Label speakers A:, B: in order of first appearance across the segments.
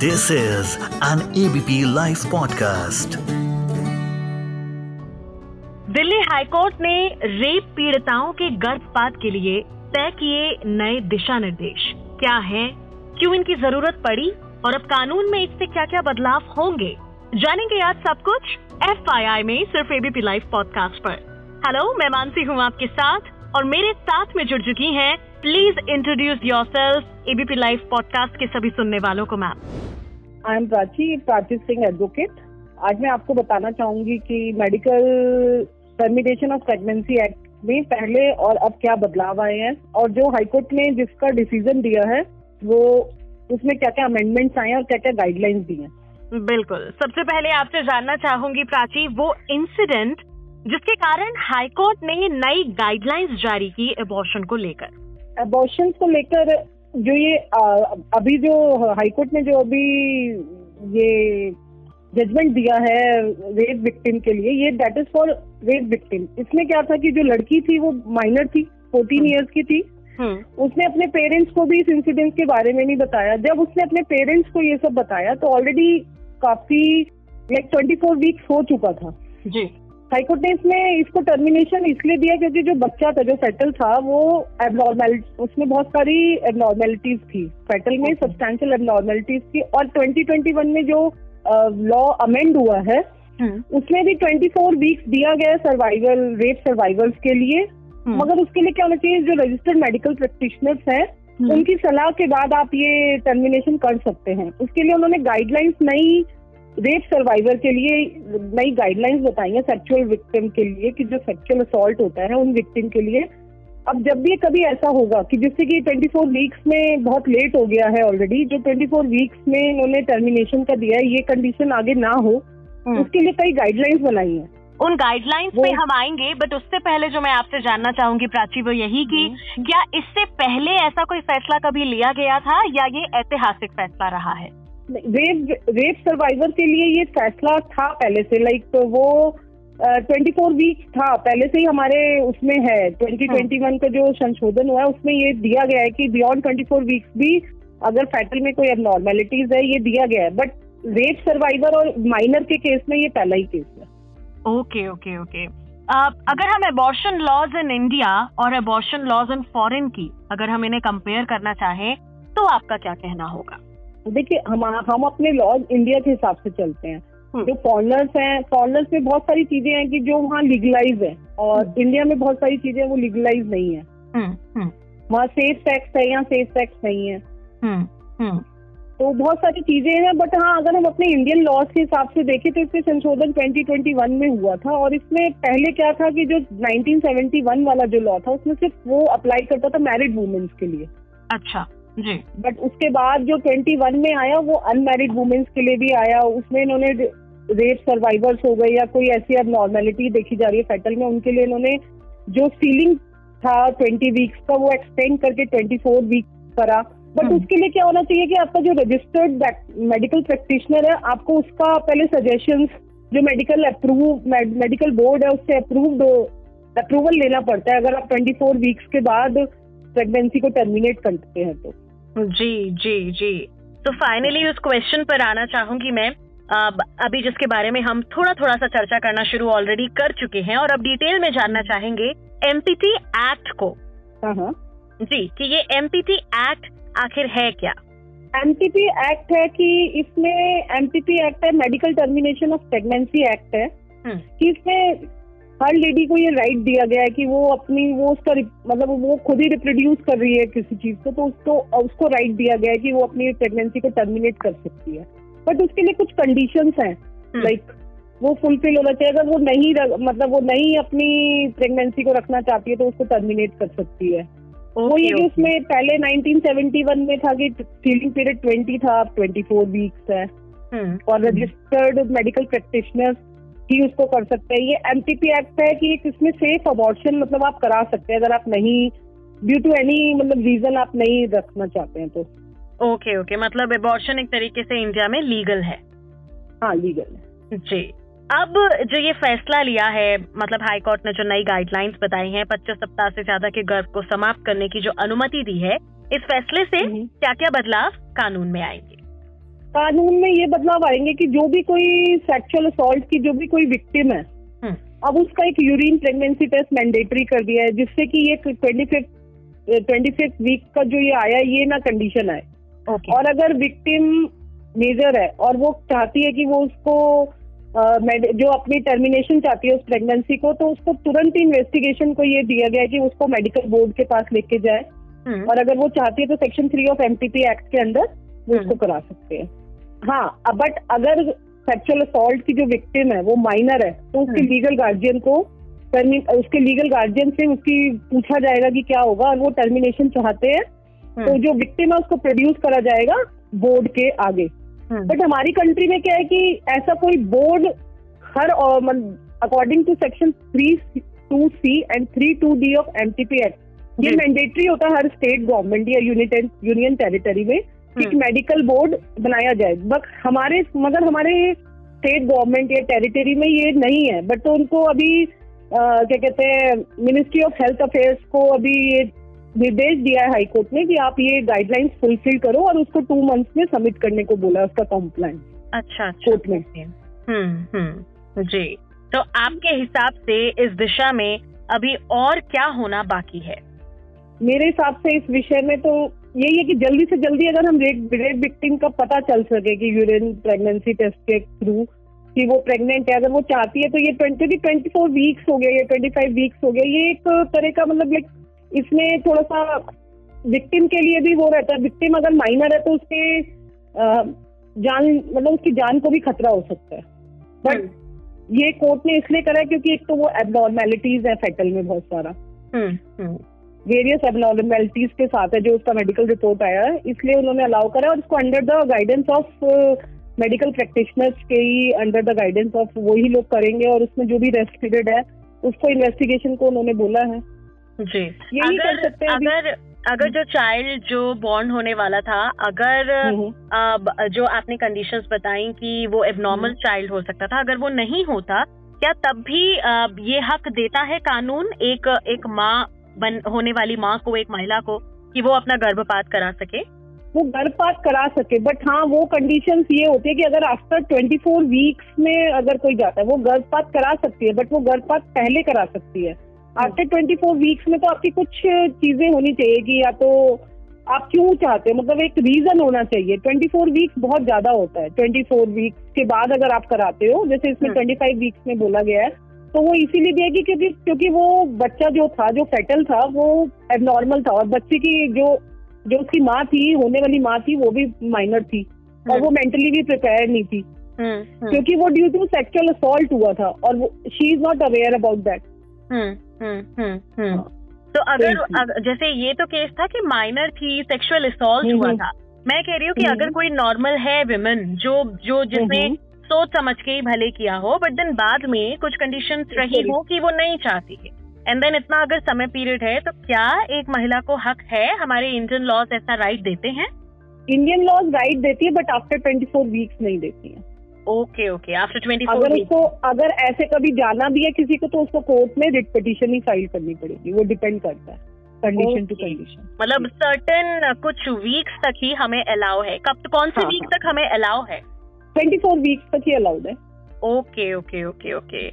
A: This is an ABP live podcast
B: Delhi high court ने rape पीड़िताओं के गर्भपात के लिए तय किए नए दिशा निर्देश। क्या है? क्यों इनकी ज़रूरत पड़ी? और अब कानून में इससे क्या क्या बदलाव होंगे? जानेंगे आज सब कुछ एफ़ में सिर्फ़ एबीपी लाइव पॉडकास्ट पर। हेलो मैं मानसी हूँ आपके साथ, और मेरे साथ में जुड़ चुकी हैं। Please introduce yourself ABP live podcast के सभी सुनने वालों को ma'am
C: I am Prachi Prachi Singh advocate. आज मैं आपको बताना चाहूँगी कि medical termination of pregnancy act में पहले और अब क्या बदलाव आए हैं और जो हाईकोर्ट ने जिसका डिसीज़न दिया है वो उसमें क्या क्या अमेंडमेंट्स आए हैं और क्या क्या गाइडलाइंस दी हैं।
B: बिल्कुल। सबसे पहले आपसे जानना चाहूँगी प्राची वो इंसिडेंट जिसके कारण हाईकोर्ट ने नई गाइडलाइंस जारी की एबॉर्शन को लेकर।
C: एबॉर्शन को लेकर जो ये आ, अभी जो हाईकोर्ट ने जो अभी ये जजमेंट दिया है रेप विक्टिम के लिए ये that is for rape victim इसमें क्या था कि जो लड़की थी वो माइनर थी फोर्टीन ईयर्स हम्म। की थी। हम्म। उसने अपने पेरेंट्स को भी इस इंसिडेंट के बारे में नहीं बताया। जब उसने अपने पेरेंट्स को ये सब बताया तो ऑलरेडी काफ़ी लाइक ट्वेंटी फोर वीक्स हो चुका था। जी। हाईकोर्ट ने इसमें इसको टर्मिनेशन इसलिए दिया क्योंकि जो बच्चा था जो फेटल था वो एबनॉर्मल उसमें बहुत सारी एबनॉर्मेलिटीज थी फेटल में सब्सटैंशियल एबनॉर्मेलिटीज थी और 2021 में जो लॉ अमेंड हुआ है हम्म। उसमें भी 24 वीक्स दिया गया सर्वाइवल रेप सर्वाइवल्स के लिए हम्म। मगर उसके लिए क्या होना चाहिए जो रजिस्टर्ड मेडिकल प्रैक्टिशनर्स हैं हम्म। उनकी सलाह के बाद आप ये टर्मिनेशन कर सकते हैं उसके लिए उन्होंने गाइडलाइंस नई रेप सर्वाइवर के लिए नई गाइडलाइंस बताई है सेक्चुअल विक्टिम के लिए कि जो सेक्चुअल असॉल्ट होता है उन विक्टिम के लिए अब जब भी कभी ऐसा होगा कि जिससे कि 24 वीक्स में बहुत लेट हो गया है ऑलरेडी जो 24 वीक्स में इन्होंने टर्मिनेशन का दिया है ये कंडीशन आगे ना हो हम्म। उसके लिए कई गाइडलाइंस बनाई है
B: उन गाइडलाइंस पे हम आएँगे बट उससे पहले जो मैं आपसे जानना चाहूँगी प्राची वो यही कि हम्म। क्या इससे पहले ऐसा कोई फैसला कभी लिया गया था या ये ऐतिहासिक फैसला रहा है
C: रेप रेप सर्वाइवर के लिए ये फैसला था पहले से लाइक तो वो ट्वेंटी फोर वीक था। पहले से ही हमारे उसमें है। ट्वेंटी ट्वेंटी वन का जो संशोधन हुआ है, उसमें ये दिया गया है कि बियॉन्ड ट्वेंटी फोर वीक्स भी अगर फैटल में कोई एबनॉर्मेलिटीज है, ये दिया गया है। बट रेप सर्वाइवर और माइनर के केस में ये पहला ही केस है।
B: ओके ओके ओके अगर हम एबॉर्शन लॉज इन इंडिया और एबॉर्शन लॉज इन फॉरेन की, अगर हम इन्हें कंपेयर करना चाहें तो आपका क्या कहना होगा?
C: देखिए हम हम अपने लॉज इंडिया के हिसाब से चलते हैं। हम्म। जो फॉरनर्स हैं फॉरनर्स में बहुत सारी चीज़ें हैं कि जो वहाँ लीगलाइज है और इंडिया हम्म। में बहुत सारी चीज़ें वो लीगलाइज नहीं है। हम्म, वहाँ सेफ़ सेक्स है यहाँ सेफ़ सेक्स नहीं है। तो बहुत सारी चीज़ें हैं बट हाँ अगर हम अपने इंडियन लॉज के हिसाब से देखें तो इसमें संशोधन 2021 में हुआ था और इसमें पहले क्या था कि जो 1971 वाला जो लॉ था उसमें सिर्फ़ वो अप्लाई करता था मैरिड वुमेन्स के लिए।
B: अच्छा। जी।
C: बट उसके बाद जो 21 में आया वो अनमेरिड वुमेन्स के लिए भी आया। उसमें इन्होंने रेप सर्वाइवर्स हो गए या कोई ऐसी अब नॉर्मेलिटी देखी जा रही है फेटल में उनके लिए इन्होंने जो सीलिंग था 20 वीक्स का वो एक्सटेंड करके 24 वीक करा। But hmm. उसके लिए क्या होना चाहिए कि आपका जो रजिस्टर्ड मेडिकल प्रैक्टिशनर है आपको उसका पहले सजेशन जो मेडिकल अप्रूव मेडिकल बोर्ड है उससे अप्रूव्ड अप्रूवल लेना पड़ता है। अगर आप 24 वीक्स के बाद प्रेगनेंसी को टर्मिनेट करते हैं तो।
B: जी जी जी। तो फाइनली उस क्वेश्चन पर आना चाहूँगी मैं। अभी जिसके बारे में हम थोड़ा थोड़ा सा चर्चा करना शुरू ऑलरेडी कर चुके हैं और अब डिटेल में जानना चाहेंगे एमपीटी एक्ट को। हाँ, हाँ। जी कि ये एमपीटी एक्ट आखिर है क्या?
C: एमपीपी एक्ट है कि इसमें एमपीपी एक्ट है medical termination of pregnancy act है। हम्म। कि इसमें हर लेडी को ये राइट दिया गया है कि वो अपनी वो उसका मतलब वो खुद ही रिप्रोड्यूस कर रही है किसी चीज़ को तो उसको उसको राइट दिया गया है कि वो अपनी प्रेगनेंसी को टर्मिनेट कर सकती है। बट उसके लिए कुछ कंडीशन है लाइक। वो फुलफिल होना चाहिए। अगर वो नहीं मतलब वो नहीं अपनी प्रेगनेंसी को रखना चाहती है तो उसको टर्मिनेट कर सकती है। वो ये कि उसमें पहले 1971 में था कि सीलिंग पीरियड 20 था अब 24 वीक्स है। हम्म। और रजिस्टर्ड मेडिकल प्रैक्टिशनर्स ही उसको कर सकते हैं। ये एमटीपी एक्ट है कि इसमें सेफ़ अबॉर्शन मतलब आप करा सकते हैं अगर आप नहीं ड्यू टू एनी मतलब रीजन आप नहीं रखना चाहते हैं तो।
B: ओके ओके मतलब अबॉर्शन एक तरीके से इंडिया में लीगल है।
C: हाँ लीगल है।
B: जी। अब जो ये फैसला लिया है मतलब हाई कोर्ट ने जो नई गाइडलाइंस बताई हैं पच्चीस सप्ताह से ज़्यादा के गर्भ को समाप्त करने की जो अनुमति दी है इस फैसले से हम्म। क्या क्या बदलाव कानून में आएँगे?
C: कानून में ये बदलाव आएँगे कि जो भी कोई सेक्सुअल असॉल्ट की जो भी कोई विक्टिम है
B: हम्म,
C: अब उसका एक यूरिन प्रेगनेंसी टेस्ट मैंडेटरी कर दिया है जिससे कि ये twenty fifth twenty fifth week का जो ये आया ये ना कंडीशन आए।
B: ओके
C: और अगर विक्टिम मेजर है और वो चाहती है कि वो उसको med- जो अपनी टर्मिनेशन चाहती है उस प्रेगनेंसी को तो उसको तुरंत ही इन्वेस्टिगेशन को ये दिया गया है कि उसको मेडिकल बोर्ड के पास लेके जाए।
B: हम्म,
C: और अगर वो चाहती है तो section three of MTP act के अंदर वो उसको करा सकते हैं। हाँ बट अगर सेक्सुअल असॉल्ट की जो विक्टिम है वो माइनर है तो उसके
B: हम्म।
C: लीगल गार्जियन को उसके लीगल गार्जियन से उसकी पूछा जाएगा कि क्या होगा और वो टर्मिनेशन चाहते हैं तो
B: हम्म,
C: जो विक्टिम है उसको प्रोड्यूस करा जाएगा बोर्ड के आगे
B: हम्म,
C: बट हमारी कंट्री में क्या है कि ऐसा कोई board her according to section three two C and three two D of MTP act ये। मैंडेटरी होता है हर स्टेट गवर्नमेंट या यूनियन टेरिटरी में एक
B: हम्म।
C: मेडिकल बोर्ड बनाया जाए। बट हमारे मगर हमारे स्टेट गवर्नमेंट या टेरिटरी में ये नहीं है। बट तो उनको अभी क्या कहते हैं मिनिस्ट्री ऑफ़ हेल्थ अफेयर्स को अभी ये निर्देश दिया है हाईकोर्ट ने कि आप ये गाइडलाइंस फुलफिल करो और उसको टू मंथ्स में सबमिट करने को बोला उसका कॉम्प्लाइंस
B: अच्छा अच्छा।
C: कोर्ट में।
B: हम्म हम्म। जी। तो आपके हिसाब से इस दिशा में अभी और क्या होना बाकी है?
C: मेरे हिसाब से इस विषय में तो यही है कि जल्दी से जल्दी अगर हम रेप रेप विक्टिम का पता चल सके कि यूरिन प्रेगनेंसी टेस्ट के थ्रू कि वो प्रेग्नेंट है अगर वो चाहती है तो ये ट्वेंटी ट्वेंटी फोर वीक्स हो गया ये ट्वेंटी फाइव वीक्स हो गया ये एक तरह का मतलब लाइक इसमें थोड़ा सा विक्टिम के लिए भी वो रहता है। विक्टिम अगर माइनर है तो उसके जान मतलब उसकी जान को भी खतरा हो सकता है। बट ये कोर्ट ने इसलिए करा है क्योंकि एक तो वो एबनॉर्मेलिटीज है फेटल में बहुत सारा।
B: हम्म हम्म।
C: वेरियस एबनॉर्मेलिटीज के साथ है जो उसका मेडिकल रिपोर्ट आया है। इसलिए उन्होंने अलाउ करा और उसको under the guidance of medical practitioners के ही अंडर द गाइडेंस ऑफ़ वही लोग करेंगे और उसमें जो भी रेस्ट पीरियड है उसको इन्वेस्टिगेशन को उन्होंने बोला है।
B: जी।
C: यही कर सकते हैं
B: अगर अगर जो चाइल्ड जो बॉर्न होने वाला था अगर ब- जो आपने कंडीशंस बताई कि वो एबनॉर्मल
C: हम्म।
B: चाइल्ड हो सकता था अगर वो नहीं होता क्या तब भी अ, ये हक देता है कानून? एक एक माँ बन होने वाली माँ को एक महिला को कि वो अपना गर्भपात करा सके?
C: वो गर्भपात करा सके बट हाँ वो कंडीशंस ये होती है कि अगर आफ्टर 24 वीक्स में अगर कोई जाता है वो गर्भपात करा सकती है बट वो गर्भपात पहले करा सकती है। आफ्टर 24 वीक्स में तो आपकी कुछ चीज़ें होनी चाहिए कि या तो आप क्यों चाहते हो? मतलब एक रीजन होना चाहिए। 24 वीक्स बहुत ज़्यादा होता है। 24 वीक्स के बाद अगर आप कराते हो जैसे इसमें
B: हम्म।
C: 25 वीक्स में बोला गया है तो वो इसीलिए दिया कि क्योंकि क्योंकि वो बच्चा जो था जो फेटल था वो एबनॉर्मल था और बच्चे की जो जो उसकी माँ थी होने वाली माँ थी वो भी माइनर थी और
B: हम्म।
C: वो मेंटली भी प्रिपेयर नहीं थी
B: हम्म हम्म
C: क्योंकि वो ड्यू टू सेक्सुअल असॉल्ट हुआ था और वो she is not aware about that
B: hmm hmm hmm hmm
C: हाँ।
B: तो अगर जैसे ये तो केस था कि माइनर थी सेक्सुअल असॉल्ट हुआ। था मैं कह रही हूँ कि। अगर कोई नॉर्मल है विमेन जो जो जिसने। सोच समझ के ही भले किया हो बट देन बाद में कुछ कंडीशन रही हो कि वो नहीं चाहती है। एंड देन इतना अगर समय पीरियड है तो क्या एक महिला को हक है? हमारे इंडियन लॉज ऐसा राइट देते हैं?
C: इंडियन लॉज राइट देती है बट आफ्टर 24 वीक्स नहीं देती है।
B: ओके ओके आफ्टर ट्वेंटी
C: अगर उसको अगर ऐसे कभी जाना भी है किसी को तो उसको कोर्ट में रिट पिटीशन ही फ़ाइल करनी पड़ेगी। वो डिपेंड करता है कंडीशन टू कंडीशन
B: मतलब सर्टन कुछ वीक्स तक ही हमें अलाउ है। कब कौन से
C: हाँ,
B: वीक
C: हाँ।
B: तक हमें अलाउ है?
C: 24 वीक्स तक ही अलाउड है।
B: ओके ओके ओके ओके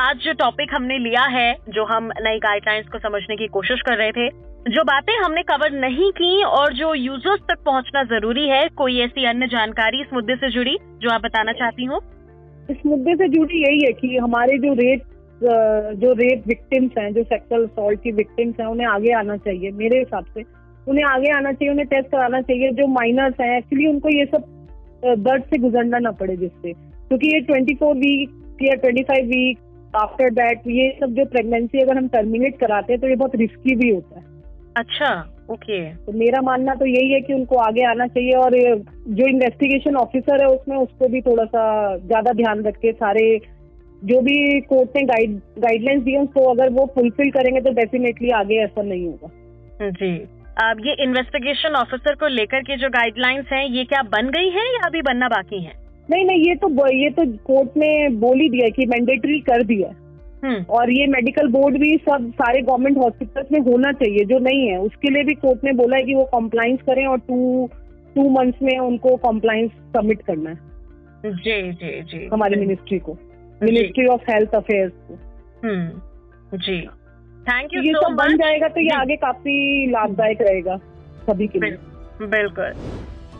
B: आज जो टॉपिक हमने लिया है जो हम नई गाइडलाइंस को समझने की कोशिश कर रहे थे जो बातें हमने कवर नहीं की और जो यूज़र्स तक पहुँचना ज़रूरी है कोई ऐसी अन्य जानकारी इस मुद्दे से जुड़ी जो आप बताना चाहती हो?
C: इस मुद्दे से जुड़ी यही है कि हमारे जो रेट जो रेप विक्टिम्स हैं जो सेक्सुअल असॉल्ट की विक्टिम्स हैं उन्हें आगे आना चाहिए मेरे हिसाब से। उन्हें आगे आना चाहिए उन्हें टेस्ट कराना चाहिए जो माइनर्स हैं एक्चुअली उनको ये सब दर्द से गुजरना ना पड़े जिससे। क्योंकि ये 24 वीक या 25 वीक आफ्टर दैट ये सब जो प्रेगनेंसी अगर हम टर्मिनेट कराते हैं तो ये बहुत रिस्की भी होता है।
B: अच्छा ओके
C: तो मेरा मानना तो यही है कि उनको आगे आना चाहिए और जो इन्वेस्टिगेशन ऑफिसर है उसमें उसको भी थोड़ा सा ज़्यादा ध्यान रख। के सारे जो भी कोर्ट ने गाइड गाइडलाइंस दी है उसको अगर वो फुलफिल करेंगे तो डेफिनेटली आगे ऐसा नहीं होगा।
B: जी। ये इन्वेस्टिगेशन ऑफिसर को लेकर के जो गाइडलाइंस हैं ये क्या बन गई हैं या अभी बनना बाकी है?
C: नहीं नहीं ये तो ये तो कोर्ट ने बोल ही दिया कि मैंडेटरी कर दिया है।
B: हम्म।
C: और ये मेडिकल बोर्ड भी सब सारे गवर्नमेंट हॉस्पिटल्स में होना चाहिए जो नहीं है। उसके लिए भी कोर्ट ने बोला है कि वो कॉम्प्लाइंस करें और टू टू मंथ्स में उनको कॉम्प्लाइंस सबमिट करना है।
D: जी जी जी।
C: हमारी मिनिस्ट्री को। मिनिस्ट्री ऑफ़ हेल्थ अफेयर्स को।
D: जी। थैंक यू
C: ये
D: सो
C: सब बन जाएगा तो ये आगे काफ़ी लाभदायक रहेगा सभी के लिए।
D: बिल्कुल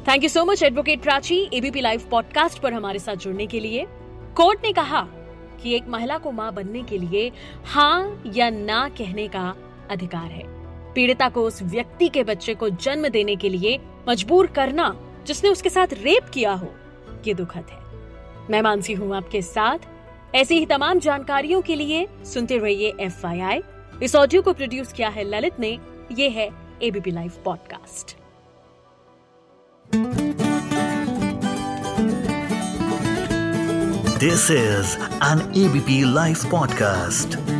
B: thank you so much advocate Prachi ABP live podcast पर हमारे साथ जुड़ने के लिए। कोर्ट ने कहा कि एक महिला को माँ बनने के लिए हाँ या ना कहने का अधिकार है। पीड़िता को उस व्यक्ति के बच्चे को जन्म देने के लिए मजबूर करना जिसने उसके साथ रेप किया हो ये दुखद है। मैं मानसी हूँ आपके साथ। ऐसी ही तमाम जानकारियों के लिए सुनते रहिए एफ़ इस ऑडियो को प्रोड्यूस किया है ललित ने ये है ABP live podcast
A: this is an ABP live podcast.